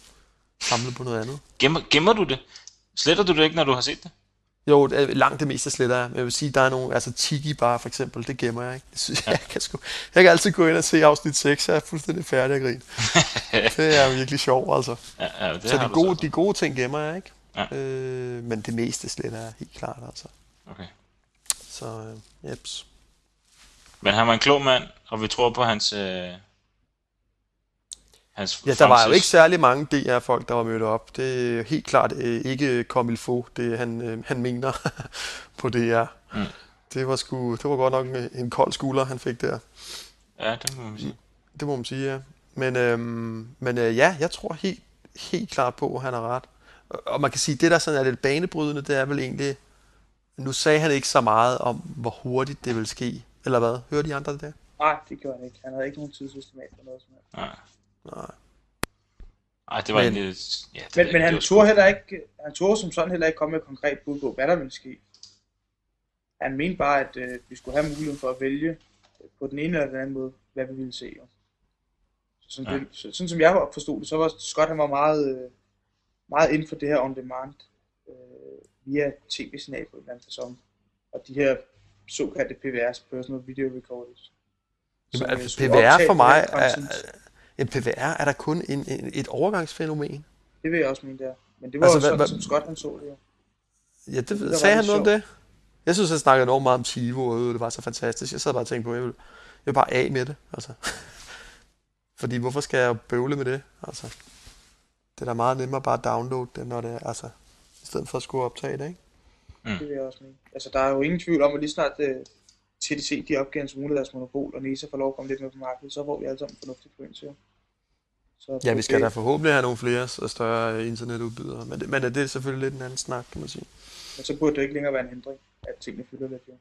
samle på noget andet. Gemmer, gemmer du det? Sletter du det ikke, når du har set det? Jo, det er langt det meste sletter jeg. Men jeg vil sige, der er nogle, altså Tiki bare for eksempel, det gemmer jeg ikke. Det synes, ja. jeg, kan sgu, jeg kan altid gå ind og se afsnit 6, så jeg er fuldstændig færdig at grine. *laughs* det er virkelig sjovt, altså. Ja, ja, det så de gode, de gode ting gemmer jeg ikke. Ja. Øh, men det meste sletter jeg helt klart, altså. Okay. Så, øh, jeps. Men han var en klog mand, og vi tror på hans, øh, hans ja, der var jo ikke særlig mange DR-folk, der var mødt op. Det er helt klart øh, ikke Comil Fo, det han, øh, han mener *laughs* på DR. Mm. Det var, sgu, det var godt nok en, en kold skulder, han fik der. Ja, det må man sige. Det må man sige, ja. Men, øhm, men øh, ja, jeg tror helt, helt klart på, at han har ret. Og man kan sige, det der sådan er lidt banebrydende, det er vel egentlig... Nu sagde han ikke så meget om, hvor hurtigt det vil ske. Eller hvad? Hører de andre det der? Nej, det gjorde han ikke. Han havde ikke nogen tidsestimat for noget som helst. Nej. Nej. Ej, det var men, egentlig... Ja, det, men, men han tog heller ikke, han tog som sådan heller ikke komme med et konkret bud på, hvad der ville ske. Han mente bare, at øh, vi skulle have muligheden for at vælge øh, på den ene eller den anden måde, hvad vi ville se. Jo. Så sådan, ja. det, så, sådan som jeg forstod det, så var Scott han var meget, øh, meget inden for det her on demand øh, via tv-signal på en eller anden sæson. Og de her såkaldte PVR's, Personal Video Recorders. Jamen, altså, PVR for mig er, en PVR er der kun en, en, et overgangsfænomen. Det vil jeg også mene, der. Men det var altså, jo sådan, hvad, som Scott han så det jo. Ja, det, det sagde han noget om det? Jeg synes, han snakkede enormt meget om Tivo, og det var så fantastisk. Jeg sad bare og tænkte på, jeg vil, jeg vil bare af med det. Altså. *laughs* Fordi hvorfor skal jeg bøvle med det? Altså. Det er da meget nemmere bare at downloade det, når det er, altså, i stedet for at skulle optage det, ikke? Mm. Det vil jeg også mene. Altså, der er jo ingen tvivl om, at lige snart øh, TDC de opgiver en smule deres monopol, og NISA får lov at komme lidt med på markedet, så får vi alle sammen fornuftigt på ind så ja, vi skal da forhåbentlig have nogle flere og større internetudbydere, men det, men det er selvfølgelig lidt en anden snak, kan man sige. Men så burde det ikke længere være en hindring, at tingene fylder lidt, jo.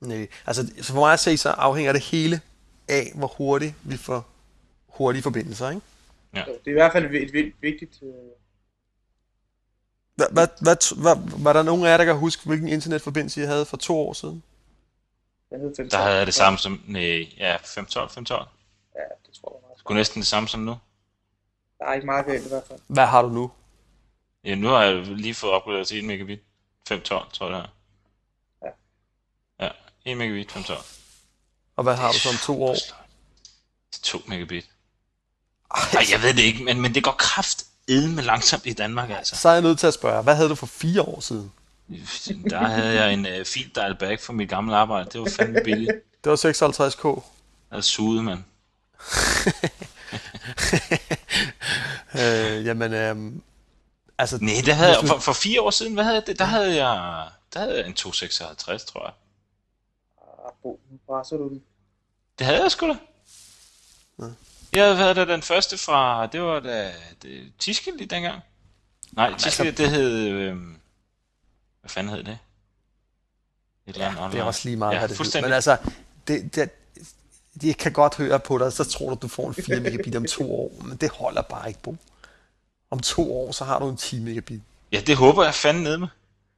Nej, altså for mig at se, så afhænger det hele af, hvor hurtigt vi får hurtige forbindelser, ikke? Ja. Så det er i hvert fald et, et vigtigt... Øh... Var der nogen af jer, der kan huske, hvilken internetforbindelse I havde for to år siden? Den hed 512. Der havde jeg det samme som... Nej, ja, 512, 512. Ja, det tror jeg meget. Skulle næsten det samme som nu. Der er ikke meget galt i hvert fald. Hvad har du nu? Ja, nu har jeg lige fået opgraderet til 1 megabit. 512, tror jeg det er. Ja. Ja, 1 megabit, 512. Og hvad har du så om to år? 2 megabit. Ej, jeg ved det ikke, men, men det går kraft med langsomt i Danmark, altså. Så er jeg nødt til at spørge, hvad havde du for fire år siden? Der havde jeg en uh, fil dial back for mit gamle arbejde. Det var fandme billigt. Det var 56k. Jeg havde suget, mand. *laughs* øh, jamen, øh, altså... Nej, det havde jeg, for, for fire år siden, hvad havde jeg det? Der havde jeg, der havde jeg en 256, tror jeg. Ah, Bo, nu du den. Det havde jeg sgu da. Ja. Jeg havde da den første fra, det var da det, Tiskeli dengang. Nej, Tiskeli, altså, det hed, øh, hvad fanden hed det? Et ja, det er også lige meget, ja, hvad det hed. Men altså, det, det, de kan godt høre på dig, så tror du, du får en 4 megabit om to år, men det holder bare ikke, på. Om to år, så har du en 10 megabit. Ja, det håber jeg fandme ned med.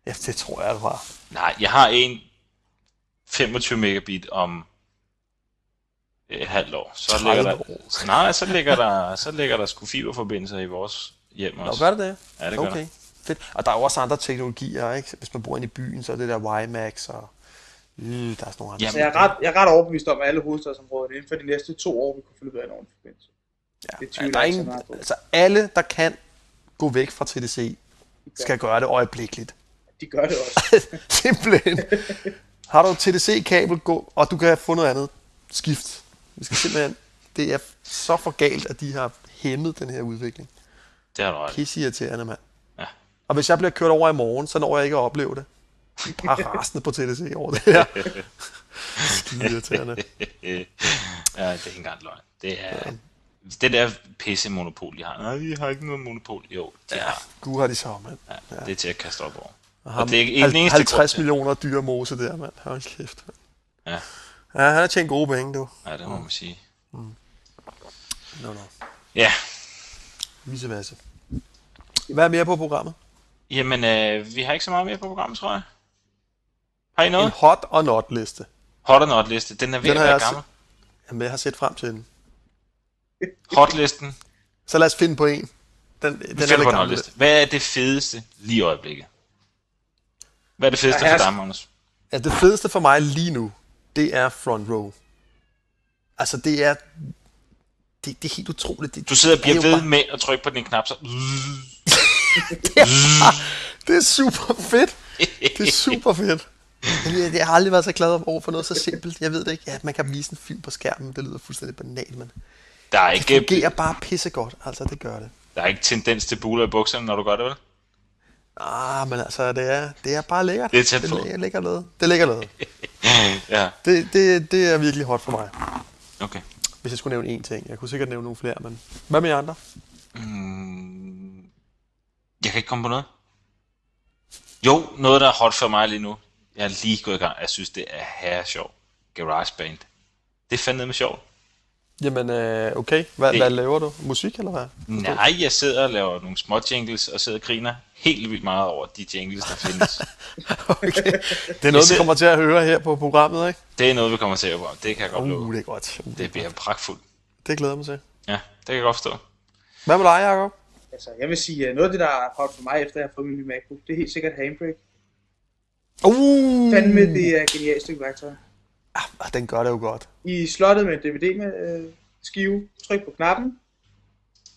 Ja, det tror jeg, det var. Nej, jeg har en 25 megabit om et halvt år. Så ligger der, år. Nej, så ligger der, så ligger der sgu fiberforbindelser i vores hjem også. Nå, gør det det? Ja, det gør okay. Der. Fedt. Og der er jo også andre teknologier, ikke? Hvis man bor inde i byen, så er det der WiMAX og Øh, der er sådan nogle andre. Jamen, jeg, er ret, jeg er ret overbevist om, at alle hovedstadsområder inden for de næste to år, vi kunne finde ud af en ordentlig forbindelse. Ja, det tvivler der er ingen, altså alle, der kan gå væk fra TDC, skal gøre det øjeblikkeligt. De gør det også. *laughs* Simpelthen. Har du TDC-kabel, gå, og du kan få noget andet. Skift. Vi skal simpelthen, det er så for galt, at de har hæmmet den her udvikling. Det har du ret. Pisse irriterende, mand. Ja. Og hvis jeg bliver kørt over i morgen, så når jeg ikke at opleve det. De er bare rasende på TDC over det her. *laughs* Skide irriterende. ja, det er ikke engang løgn. Det er... Ja. Det der pisse monopol, de har. Nej, vi har ikke noget monopol. Jo, det ja, har. Gud har de så, mand. Ja, ja, det er til at kaste op over. Og, ham, og det er ikke 50 50 millioner dyre mose der, mand. Hold kæft, mand. Ja. Ja, han har tjent gode penge, du. Ja, det må mm. man sige. Mm. No, no. Ja. Vice versa. Hvad er mere på programmet? Jamen, øh, vi har ikke så meget mere på programmet, tror jeg. Har I noget? En hot og not liste. Hot og not liste. Den er ved den at være gammel. Se... Jamen, jeg har set frem til den. Hotlisten. Så lad os finde på en. Den, den er på en liste. Hvad er det fedeste lige i øjeblikket? Hvad er det fedeste ja, for dig, Magnus? Ja, det fedeste for mig lige nu, det er Front Row. Altså, det er... Det, det er helt utroligt. Det, du sidder og bliver ved bare... med at trykke på din knap, så... *laughs* det, er, det er super fedt. Det er super fedt. Jeg, jeg har aldrig været så glad over for noget så simpelt. Jeg ved det ikke. Ja, man kan vise en film på skærmen. Det lyder fuldstændig banalt, men der er ikke, det fungerer bare pissegodt. Altså, det gør det. Der er ikke tendens til buler i bukserne, når du gør det, vel? Ah, men altså, det er, det er bare lækkert. Det er tæt på. Det er lækkert noget. Det er lækkert noget. *laughs* ja. Det, det, det er virkelig hot for mig. Okay. Hvis jeg skulle nævne én ting. Jeg kunne sikkert nævne nogle flere, men hvad med jer andre? Mm, jeg kan ikke komme på noget. Jo, noget der er hot for mig lige nu. Jeg er lige gået i gang. Jeg synes, det er her sjov. GarageBand. Det er fandme sjovt. Jamen, øh, okay. Hvad, det... hvad laver du? Musik, eller hvad? Nej, jeg sidder og laver nogle små jingles, og sidder og griner helt vildt meget over de jingles, der findes. *laughs* okay. Det er noget, sidder... vi kommer til at høre her på programmet, ikke? Det er noget, vi kommer til at høre på. Det kan jeg godt uh, love. det er godt. Uh, det bliver pragtfuldt. Det glæder mig til. Ja, det kan jeg godt forstå. Hvad med dig, Jacob? Altså, jeg vil sige, noget af det, der er hot for mig, efter jeg har fået min nye MacBook, det er helt sikkert Handbrake. Uh! Fandme, det er et genialt stykke værktøj. Ah, den gør det jo godt. I slottet med DVD med øh, skive, tryk på knappen.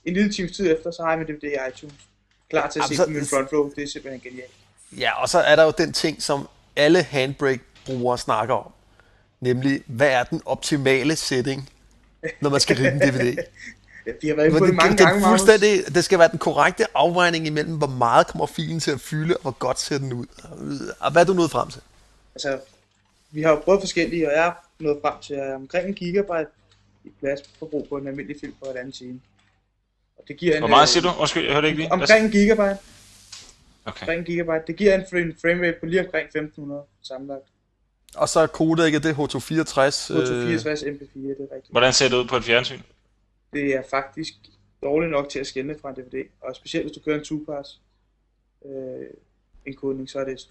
En lille times tid efter, så har jeg min DVD i iTunes. Klar til at Jamen, se på min front row. Det er simpelthen genialt. Ja, og så er der jo den ting, som alle Handbrake-brugere snakker om. Nemlig, hvad er den optimale setting, når man skal rive en DVD? *laughs* de har været på det, mange det, gange, fuldstændig, det skal være den korrekte afvejning imellem, hvor meget kommer filen til at fylde, og hvor godt ser den ud. Og hvad er du nået frem til? Altså, vi har jo prøvet forskellige, og jeg er nået frem til omkring en gigabyte i pladsforbrug på en almindelig film på et andet time. Og det giver en, Hvor meget siger du? Undskyld, jeg hørte ikke lige. Omkring en gigabyte. Okay. Omkring en gigabyte. Det giver en frame rate på lige omkring 1500 sammenlagt. Og så er ikke det H264. H264 MP4, det er rigtigt. Hvordan ser det ud på et fjernsyn? Det er faktisk dårligt nok til at skænde fra en DVD. Og specielt hvis du kører en 2-pass øh, indkodning, så er det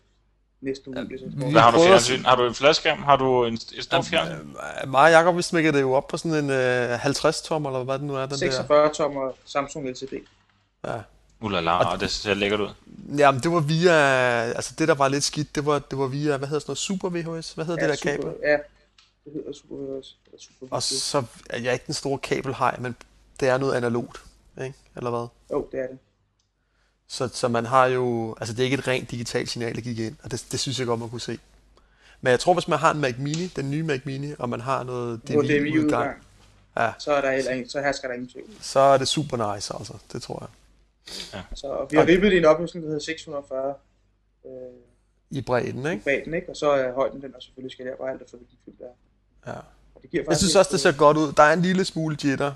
næsten umuligt. Ja, Hvad har du fjernsyn? Har du en fladskærm? Har du en, et stort fjernsyn? Øh, mig og Jacob, vi smækker det jo op på sådan en øh, 50 tom, eller hvad det nu er. Den 46 tommer Samsung LCD. Ja. Ulala, og, og det ser lækkert ud. Jamen, det var via, altså det der var lidt skidt, det var, det var via, hvad hedder sådan noget, Super VHS? Hvad hedder ja, det der super, kabel? Ja, det hedder Super VHS. Eller super og så er jeg ikke den store kabelhej, men det er noget analogt, ikke? Eller hvad? Jo, det er det. Så, så man har jo, altså det er ikke et rent digitalt signal, der gik ind, og det, det synes jeg godt, man kunne se. Men jeg tror, hvis man har en Mac Mini, den nye Mac Mini, og man har noget DVI-udgang, ja. så, er der heller så hersker der ingen tvivl. Så er det super nice, altså. Det tror jeg. Ja. Så vi har okay. ribbet en opløsning, der hedder 640 øh, i bredden, ikke? I bredden, ikke? Og så er højden den, og selvfølgelig skal der alt efter hvilken film der er. Ja. Og det giver jeg synes også, det ser godt ud. Der er en lille smule jitter.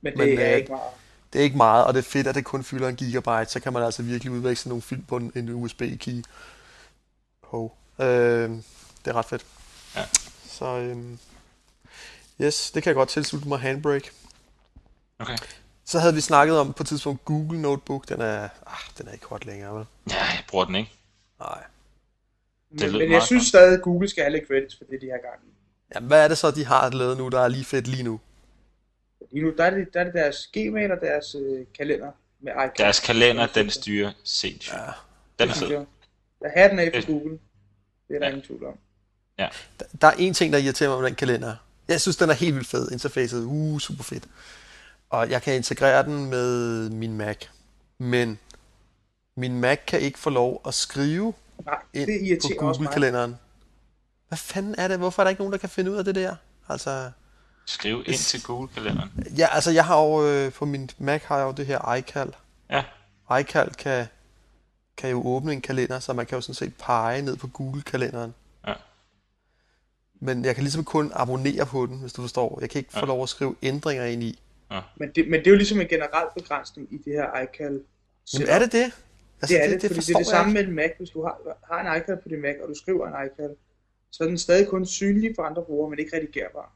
Men det men, er øh, ikke meget. Det er ikke meget, og det er fedt, at det kun fylder en gigabyte, så kan man altså virkelig udveksle nogle film på en, en USB-key. Oh. Øh, det er ret fedt. Ja. Så øh, yes, det kan jeg godt tilslutte mig Handbrake. Okay. Så havde vi snakket om på et tidspunkt Google Notebook. Den er, ah, den er ikke hot længere, vel? Ja, jeg bruger den ikke. Nej. Men, men jeg synes stadig, at Google skal have lidt credits for det, de har gang i. Jamen, hvad er det så, de har lavet nu, der er lige fedt lige nu? Lige nu, der er det, der er det deres Gmail og deres øh, kalender med iCloud. Deres kalender, den styrer sindssygt. Ja. Den er fed. Der har den af for Google. Det er der ja. ingen tvivl om. Ja. Der, der er en ting, der irriterer mig med den kalender. Jeg synes, den er helt vildt fed. Interfacet, uh, super fedt. Og jeg kan integrere den med min Mac. Men min Mac kan ikke få lov at skrive Nej, ind på Google-kalenderen. Hvad fanden er det? Hvorfor er der ikke nogen, der kan finde ud af det der? Altså, Skriv ind til Google-kalenderen. Ja, altså jeg har jo, øh, på min Mac har jeg jo det her iCal. Ja. iCal kan, kan jo åbne en kalender, så man kan jo sådan set pege ned på Google-kalenderen. Ja. Men jeg kan ligesom kun abonnere på den, hvis du forstår. Jeg kan ikke ja. få lov at skrive ændringer ind i. Ja. Men, det, men det er jo ligesom en generel begrænsning i det her iCal. Jamen er det det? Altså, det er det, det, det fordi det er det samme med en Mac. Hvis du har, har en iCal på din Mac, og du skriver en iCal, så er den stadig kun synlig for andre brugere, men ikke redigerbar.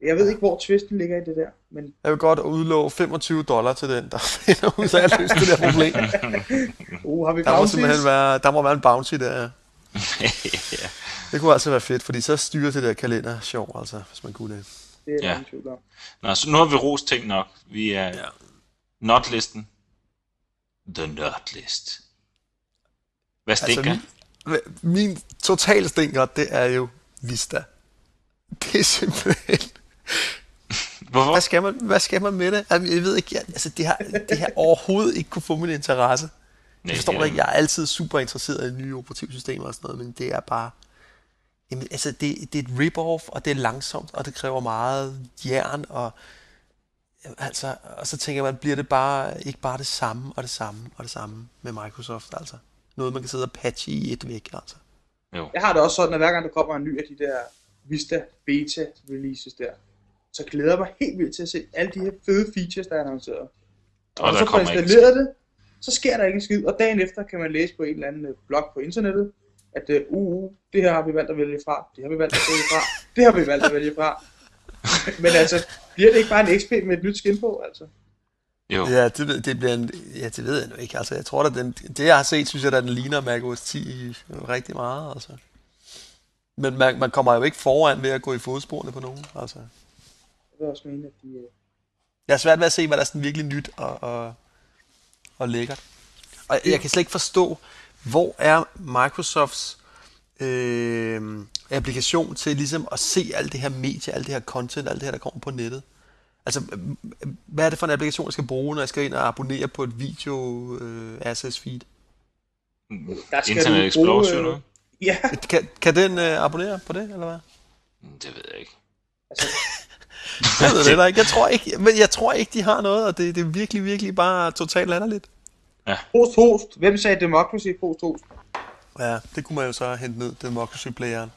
Jeg ved ikke, hvor tvisten ligger i det der. Men... Jeg vil godt udlove 25 dollar til den, der *laughs* finder ud af at løse det der problem. *laughs* uh, har vi der må simpelthen være, der må være en bounty der. *laughs* ja. Det kunne altså være fedt, fordi så styrer det der kalender sjov, altså, hvis man kunne det. Det er ja. tvivl om. Nå, så nu har vi rost ting nok. Vi er ja. notlisten. The notlist. Hvad altså, stinker? Altså, min, total stinker, det er jo Vista. Det er simpelthen... Hvorfor? Hvad skal man, hvad skal man med det? Altså, jeg ved ikke, jeg, altså, det har, det har overhovedet ikke kunne få min interesse. Jeg forstår det ikke, jeg er altid super interesseret i nye operativsystemer og sådan noget, men det er bare... Jamen, altså, det, det er et rip-off, og det er langsomt, og det kræver meget jern, og altså, og så tænker man, bliver det bare ikke bare det samme og det samme og det samme med Microsoft, altså. Noget, man kan sidde og patche i et væk, altså. Jo. Jeg har det også sådan, at hver gang der kommer en ny af de der Vista Beta releases der, så glæder jeg mig helt vildt til at se alle de her fede features, der er annonceret. Og, og så får installeret det, så sker der ikke en skid, og dagen efter kan man læse på en eller anden øh, blog på internettet, at uh, uh, det her har vi valgt at vælge fra, det har vi valgt at vælge fra, det har vi valgt at vælge fra. *laughs* Men altså, bliver det ikke bare en XP med et nyt skin på, altså? Jo. Ja, det, det, bliver en, ja, det ved jeg nu ikke. Altså, jeg tror, at den, det jeg har set, synes jeg, at den ligner Mac OS 10 rigtig meget. Altså. Men man, man kommer jo ikke foran ved at gå i fodsporene på nogen. Altså. Jeg vil også mene, at de... Øh, jeg er svært ved at se, hvad der er sådan virkelig nyt og, og, og lækkert. Og jeg kan slet ikke forstå, hvor er Microsofts øh, applikation til ligesom at se alt det her medie, alt det her content, alt det her, der kommer på nettet. Altså, hvad er det for en applikation, jeg skal bruge, når jeg skal ind og abonnere på et video øh, RSS feed? Der skal Internet Explorer, bruge, øh, Ja. Kan, kan den øh, abonnere på det, eller hvad? Mm, det ved jeg ikke. Altså, jeg *laughs* ved det ikke. Jeg tror ikke, men jeg tror ikke, de har noget, og det, det er virkelig, virkelig bare totalt anderligt. Ja. Host, host. Hvem sagde democracy? Host, host. Ja, det kunne man jo så hente ned, democracy-playeren,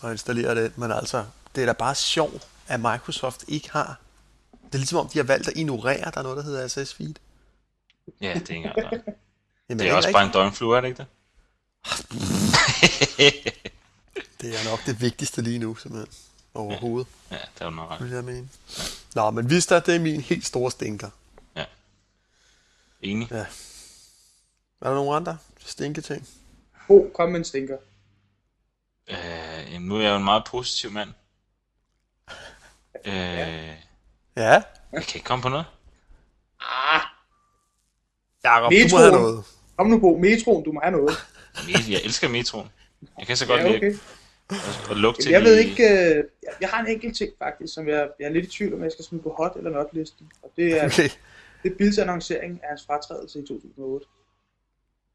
og installere det. Men altså, det er da bare sjovt, at Microsoft ikke har. Det er ligesom om, de har valgt at ignorere, der er noget, der hedder SS Feed. Ja, det er ikke engang *laughs* Det er også bare en døgnflue, er det ikke det? *laughs* det er nok det vigtigste lige nu, simpelthen. Overhovedet. Ja, ja det er jo nok ret. jeg mene. Ja. Nå, men Vista, det er min helt store stinker. Ja. Enig. Ja. Er der nogen andre stinketing? Oh, kom med en stinker. Øh, nu er jeg jo en meget positiv mand. *laughs* Øh, ja. Jeg kan ikke komme på noget. Ah. Jakob, du må have noget. Kom nu på, metroen, du må have noget. Jeg elsker metroen. Jeg kan så godt ja, okay. lide at lugte til Jeg ved ikke, øh, jeg har en enkelt ting faktisk, som jeg, jeg er lidt i tvivl om, jeg skal smide på hot eller not listen. Og det er, okay. det er Bills annoncering af hans fratrædelse i 2008.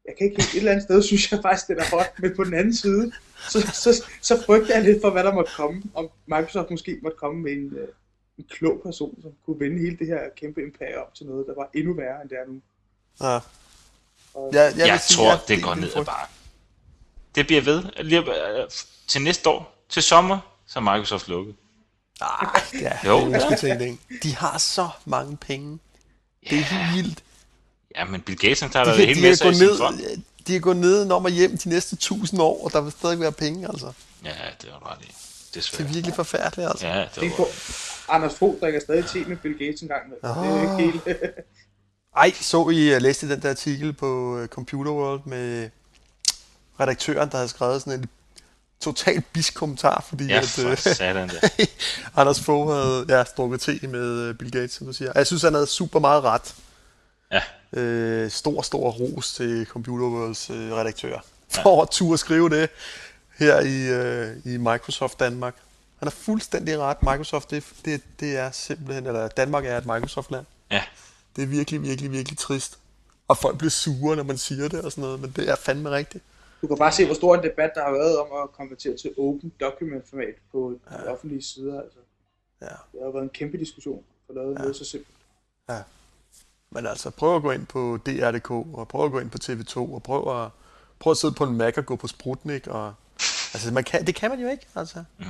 Jeg kan ikke et eller andet sted, *laughs* synes jeg faktisk, det er hot, men på den anden side, så, så, så frygter jeg lidt for, hvad der måtte komme, om Microsoft måske måtte komme med en, øh, en klog person, som kunne vende hele det her kæmpe imperium op til noget, der var endnu værre, end det er nu. Ja. Og, jeg, jeg, jeg sige, tror, det, det går ned ad bare. Det bliver ved. Lige, øh, til næste år, til sommer, så er Microsoft lukket. Ah, ja, jo. Jeg skulle De har så mange penge. Det er helt vildt. Ja, men Bill Gates han tager de, det hele med sig ned, fond. De er gået ned når man hjem de næste tusind år, og der vil stadig være penge, altså. Ja, det var bare det. Det er virkelig forfærdeligt, altså. Ja, det var... På, Anders Fogh drikker stadig te med Bill Gates en gang med. Oh. Det er ikke helt... *laughs* Ej, så I uh, læste den der artikel på uh, Computer World med redaktøren, der havde skrevet sådan en total bisk kommentar, fordi ja, at, uh, satan. *laughs* Anders Fogh havde ja, drukket te med uh, Bill Gates, som du siger. jeg synes, han havde super meget ret. Ja. Øh, stor, stor ros til Computer Worlds øh, redaktør for ja. at turde skrive det her i, øh, i Microsoft Danmark. Han har fuldstændig ret. Microsoft, det, det, det er simpelthen, eller Danmark er et Microsoft-land. Ja. Det er virkelig, virkelig, virkelig trist. Og folk bliver sure, når man siger det og sådan noget, men det er fandme rigtigt. Du kan bare se, hvor stor en debat der har været om at konvertere til open document format på ja. de offentlige sider. Altså. Ja. Det har været en kæmpe diskussion for lavet ja. noget så simpelt. Ja. Men altså, prøv at gå ind på DR.dk, og prøv at gå ind på TV2, og prøv at, prøv at sidde på en Mac og gå på Sprutnik, og Altså, man kan, det kan man jo ikke, altså. Mm.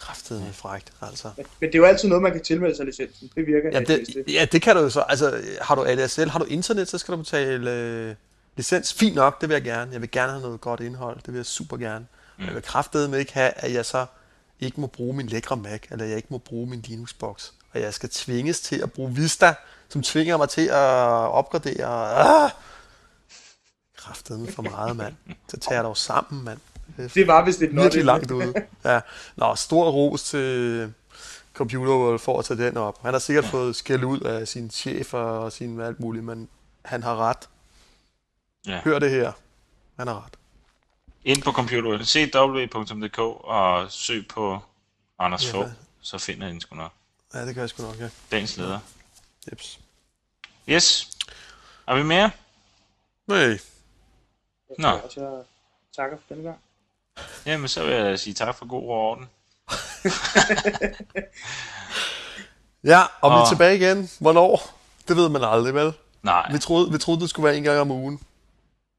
Kraftet med frægt, altså. Men, men, det er jo altid noget, man kan tilmelde sig licensen. Det virker. Ja, det, ja, det kan du jo så. Altså, har du ADSL, har du internet, så skal du betale øh, licens. Fint nok, det vil jeg gerne. Jeg vil gerne have noget godt indhold. Det vil jeg super gerne. Mm. Jeg vil kraftedeme ikke have, at jeg så ikke må bruge min lækre Mac, eller jeg ikke må bruge min Linux-box. Og jeg skal tvinges til at bruge Vista, som tvinger mig til at opgradere. Ah! Kraftedeme for meget, mand. Så tager jeg dog sammen, mand. Det var vist et Virkelig langt ude. *laughs* Ja. Nå, stor ros til Computer World for at tage den op. Han har sikkert ja. fået skæld ud af sin chef og sin alt muligt, men han har ret. Ja. Hør det her. Han har ret. Ind på Computer cw.dk og søg på Anders ja, Fogh, så finder I den sgu nok. Ja, det kan jeg sgu nok, ja. Dagens leder. Jeps. Yes. Er vi mere? Nej. Nå. Jeg takker for denne gang. Jamen, så vil jeg sige tak for god orden. *laughs* ja, og, og vi er tilbage igen. Hvornår? Det ved man aldrig, vel? Nej. Vi troede, vi troede det skulle være en gang om ugen.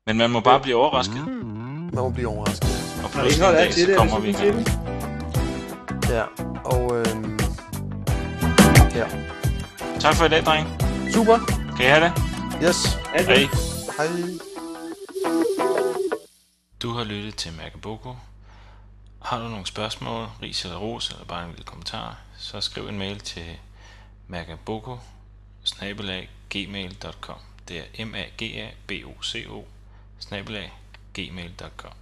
Men man må bare blive overrasket. Mm. Man må blive overrasket. Og pludselig en dag, så kommer vi i gang. Ja, og øhm, ja. Tak for i dag, dreng. Super. Kan I have det? Yes. Hej. Hej. Du har lyttet til Mærkeboko. Har du nogle spørgsmål, ris eller ros, eller bare en lille kommentar, så skriv en mail til mærkeboko gmail.com Det er m a g a b o c o gmail.com